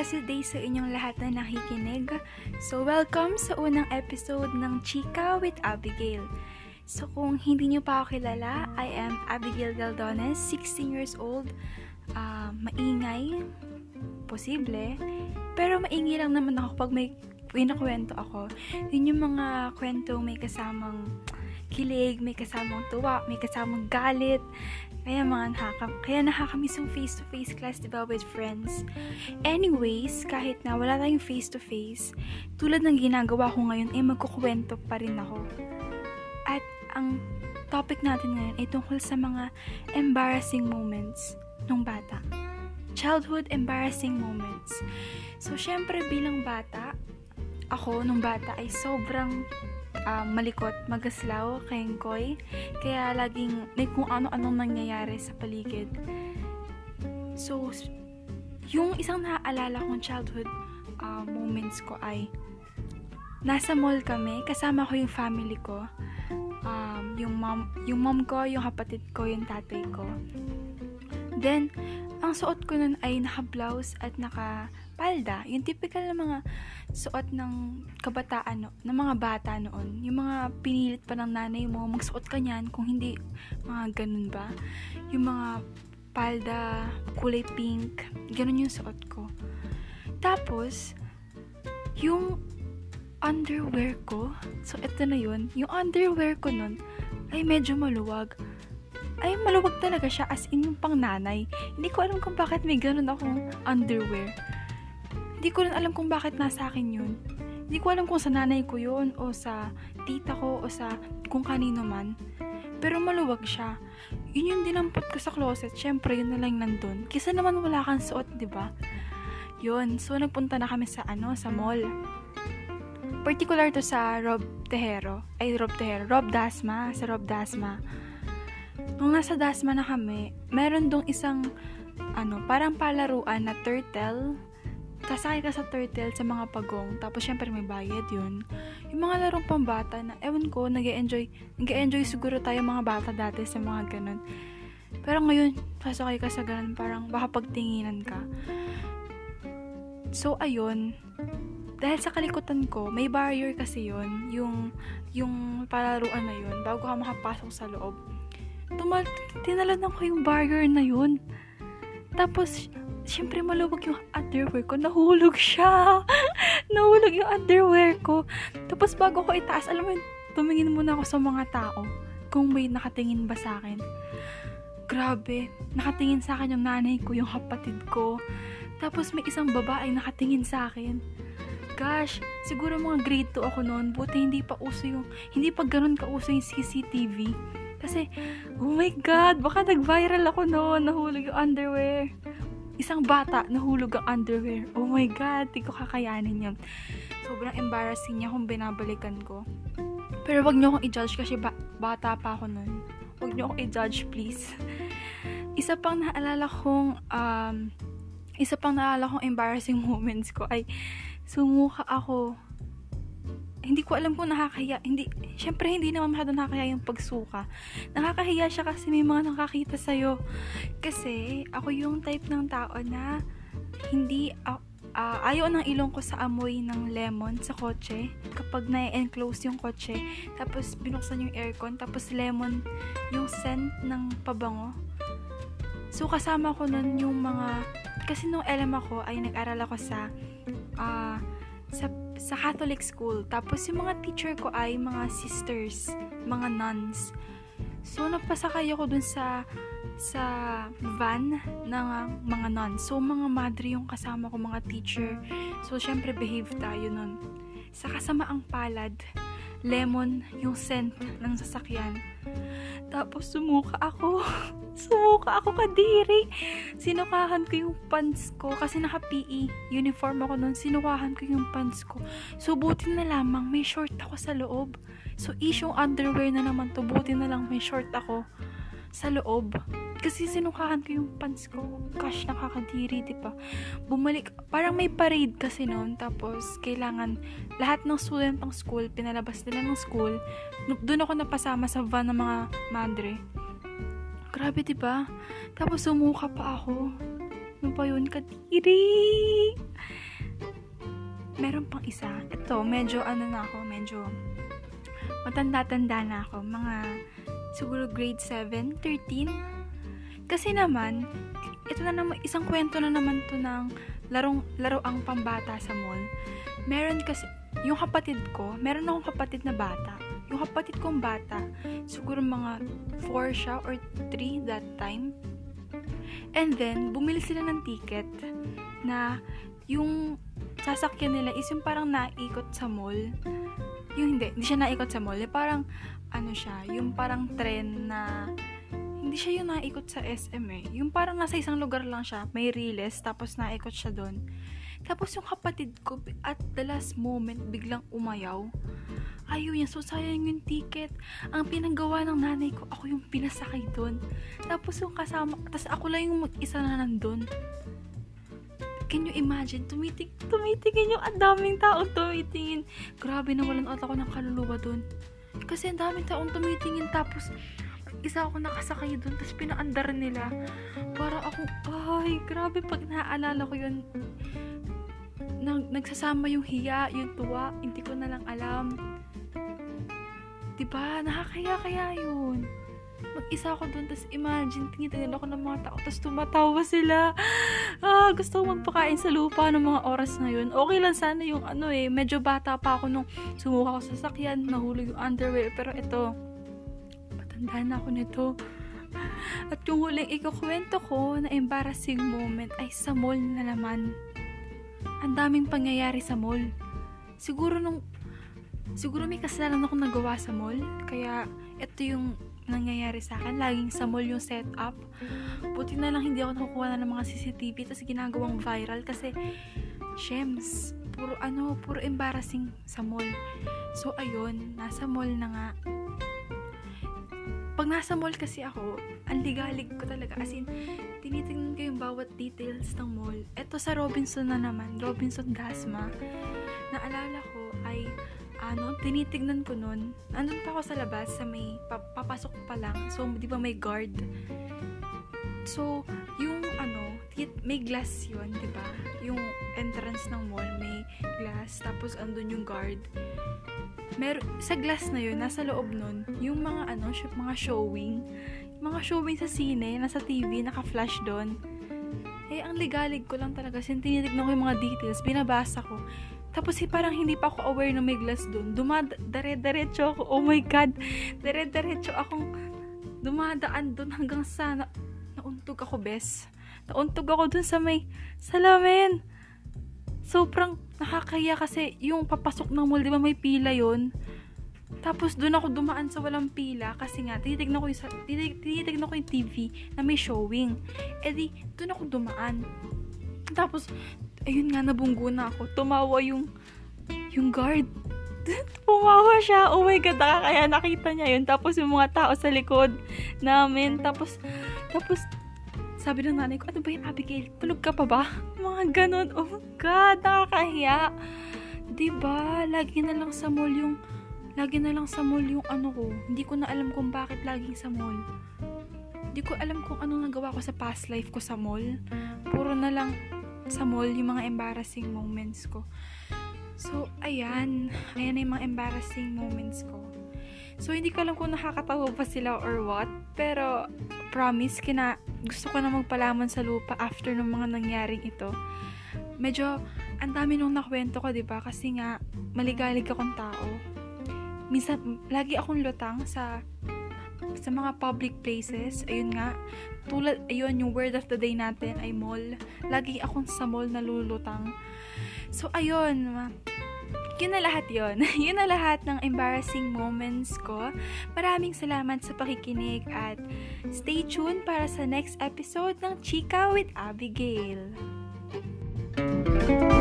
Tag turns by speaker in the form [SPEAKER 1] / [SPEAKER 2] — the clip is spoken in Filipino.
[SPEAKER 1] blessed day sa inyong lahat na nakikinig. So, welcome sa unang episode ng Chika with Abigail. So, kung hindi niyo pa ako kilala, I am Abigail Galdones, 16 years old, uh, maingay, posible, pero maingay lang naman ako pag may pinakwento ako. Yun yung mga kwento may kasamang kilig, may kasamang tuwa, may kasamang galit, kaya mga nakaka, kaya nakakamiss yung face-to-face class, diba, with friends. Anyways, kahit na wala tayong face-to-face, tulad ng ginagawa ko ngayon, eh magkukwento pa rin ako. At ang topic natin ngayon ay tungkol sa mga embarrassing moments nung bata. Childhood embarrassing moments. So, syempre bilang bata, ako nung bata ay sobrang uh, malikot, magaslaw, kengkoy. Kaya laging may kung ano-anong nangyayari sa paligid. So, yung isang naaalala kong childhood uh, moments ko ay nasa mall kami, kasama ko yung family ko. Um, yung mom, yung mom ko, yung kapatid ko, yung tatay ko. Then, ang suot ko nun ay naka-blouse at naka-palda. Yung typical na mga suot ng kabataan, no, ng mga bata noon. Yung mga pinilit pa ng nanay mo, magsuot ka niyan, kung hindi, mga ganun ba? Yung mga palda, kulay pink, ganun yung suot ko. Tapos, yung underwear ko, so ito na yun, yung underwear ko nun, ay medyo maluwag. Ay, maluwag talaga siya as in yung pang nanay. Hindi ko alam kung bakit may ganun akong underwear. Hindi ko rin alam kung bakit nasa akin yun. Hindi ko alam kung sa nanay ko yun, o sa tita ko, o sa kung kanino man. Pero maluwag siya. Yun yung dinampot ko sa closet. Siyempre, yun na lang nandun. Kisa naman wala kang suot, di ba? Yun. So, nagpunta na kami sa, ano, sa mall. Particular to sa Rob Tejero. Ay, Rob Tejero. Rob Dasma. Sa Rob Dasma. Nung nasa Dasma na kami, meron dong isang, ano, parang palaruan na turtle sasakay ka sa turtle sa mga pagong, tapos syempre may bayad yun. Yung mga larong pambata na, ewan ko, nag enjoy nag enjoy siguro tayo mga bata dati sa mga ganun. Pero ngayon, sasakay ka sa ganun, parang baka pagtinginan ka. So, ayun, dahil sa kalikutan ko, may barrier kasi yun, yung, yung palaruan na yun, bago ka makapasok sa loob. Tumal, tinalanan ko yung barrier na yun. Tapos, syempre maluwag yung underwear ko. Nahulog siya. Nahulog yung underwear ko. Tapos bago ko itaas, alam mo, tumingin muna ako sa mga tao kung may nakatingin ba sa akin. Grabe, nakatingin sa akin yung nanay ko, yung kapatid ko. Tapos may isang babae nakatingin sa akin. Gosh, siguro mga grade 2 ako noon. Buti hindi pa uso yung, hindi pa ganun ka uso yung CCTV. Kasi, oh my God, baka nag-viral ako noon, nahulog yung underwear isang bata nahulog ang underwear. Oh my God, di ko kakayanin yun. Sobrang embarrassing niya kung binabalikan ko. Pero wag niyo akong i-judge kasi ba- bata pa ako nun. Wag niyo akong i-judge, please. Isa pang naalala kong, um, isa pang naalala kong embarrassing moments ko ay sumuka ako hindi ko alam kung nakakahiya. Hindi, syempre hindi naman masyado nakakahiya yung pagsuka. Nakakahiya siya kasi may mga nakakita sa'yo. Kasi ako yung type ng tao na hindi, uh, uh, ayaw ng ilong ko sa amoy ng lemon sa kotse. Kapag na-enclose yung kotse, tapos binuksan yung aircon, tapos lemon yung scent ng pabango. So, kasama ko nun yung mga, kasi nung LM ako, ay nag-aral ako sa, uh, sa sa Catholic school. Tapos yung mga teacher ko ay mga sisters, mga nuns. So napasakay ako dun sa sa van ng mga nuns. So mga madre yung kasama ko, mga teacher. So syempre behave tayo nun. Sa kasamaang palad, lemon yung scent ng sasakyan. Tapos sumuka ako. sumuka ako kadiri. Sinukahan ko yung pants ko kasi naka-PE uniform ako noon. Sinukahan ko yung pants ko. So buti na lamang may short ako sa loob. So issue underwear na naman to. Buti na lang may short ako sa loob. Kasi sinukahan ko yung pants ko. Gosh, nakakadiri, di ba? Bumalik, parang may parade kasi noon. Tapos, kailangan, lahat ng student ng school, pinalabas nila ng school. Doon ako napasama sa van ng mga madre. Grabe, di ba? Tapos, sumuka pa ako. Ano pa yun? Kadiri! Meron pang isa. Ito, medyo ano na ako, medyo matanda-tanda na ako. Mga siguro grade 7, 13. Kasi naman, ito na naman, isang kwento na naman to ng larong, laro ang pambata sa mall. Meron kasi, yung kapatid ko, meron akong kapatid na bata. Yung kapatid kong bata, siguro mga 4 siya or 3 that time. And then, bumili sila ng ticket na yung sasakyan nila is yung parang naikot sa mall. Yung hindi, hindi siya naikot sa mall. Yung parang, ano siya, yung parang tren na hindi siya yung naikot sa SM eh. Yung parang nasa isang lugar lang siya, may riles, tapos naikot siya doon. Tapos yung kapatid ko, at the last moment, biglang umayaw. Ayaw niya, so sayang yung ticket. Ang pinagawa ng nanay ko, ako yung pinasakay doon. Tapos yung kasama, tapos ako lang yung mag-isa na nandun. Can you imagine? Tumitig, tumitingin yung ang daming tao tumitingin. Grabe na walang ata ko ng kaluluwa doon. Kasi ang daming taong tumitingin tapos isa ako nakasakay doon tapos pinaandar nila. Para ako, ay, grabe pag naaalala ko yun. Nag, nagsasama yung hiya, yung tuwa, hindi ko na lang alam. Diba? Nakakaya kaya yun. Mag-isa ako doon, tapos imagine, tinitingnan ako ng mga tao, tapos tumatawa sila. Ah, gusto ko magpakain sa lupa ng mga oras na yun. Okay lang sana yung ano eh, medyo bata pa ako nung sumuka ako sa sakyan, nahulog yung underwear, pero ito, matanda na ako nito. At yung huling ikukwento ko na embarrassing moment ay sa mall na naman. Ang daming pangyayari sa mall. Siguro nung siguro may kasalanan akong nagawa sa mall, kaya ito yung nangyayari sa akin. Laging sa mall yung setup. Buti na lang hindi ako nakukuha na ng mga CCTV tapos ginagawang viral kasi shems, puro ano, puro embarrassing sa mall. So ayun, nasa mall na nga. Pag nasa mall kasi ako, ang ligalig ko talaga. As in, tinitingnan ko yung bawat details ng mall. Ito sa Robinson na naman, Robinson Dasma. Naalala ko ay ano, tinitignan ko nun, andun pa ako sa labas, sa may, papasok pa lang, so, di ba may guard? So, yung ano, may glass yun, di ba? Yung entrance ng mall, may glass, tapos andun yung guard. Mer sa glass na yun, nasa loob nun, yung mga ano, mga showing, mga showing sa sine, nasa TV, naka-flash doon. Eh, ang ligalig ko lang talaga, sin tinitignan ko yung mga details, binabasa ko. Tapos eh, parang hindi pa ako aware na may glass doon. Dumad-dire-diretso ako. Oh my God. Dire-diretso akong dumadaan doon hanggang sa na, nauntog ako, bes. Nauntog ako doon sa may salamin. Sobrang nakakaya kasi yung papasok ng mall, di ba may pila yon tapos doon ako dumaan sa walang pila kasi nga tinitignan ko yung, tinig, tinitignan ko yung TV na may showing. E di, doon ako dumaan. Tapos ayun nga, nabunggo na ako. Tumawa yung, yung guard. Pumawa siya. Oh my God, kaya nakita niya yun. Tapos yung mga tao sa likod namin. Tapos, tapos, sabi ng nanay ko, ano ba yung Abigail? Tulog ka pa ba? Mga ganun. Oh my God, nakakahiya. Diba? Lagi na lang sa mall yung, lagi na lang sa mall yung ano ko. Hindi ko na alam kung bakit laging sa mall. Hindi ko alam kung anong nagawa ko sa past life ko sa mall. Puro na lang sa mall yung mga embarrassing moments ko. So, ayan. Ayan na yung mga embarrassing moments ko. So, hindi ko alam kung nakakatawa pa sila or what. Pero, promise, kina, gusto ko na magpalaman sa lupa after ng mga nangyaring ito. Medyo, ang dami nung nakwento ko, di ba? Kasi nga, maligalig akong tao. Minsan, lagi akong lutang sa sa mga public places, ayun nga, tulad, ayun, yung word of the day natin ay mall. Lagi akong sa mall nalulutang. So, ayun, yun na lahat yun. yun na lahat ng embarrassing moments ko. Maraming salamat sa pakikinig at stay tuned para sa next episode ng Chika with Abigail. Thank you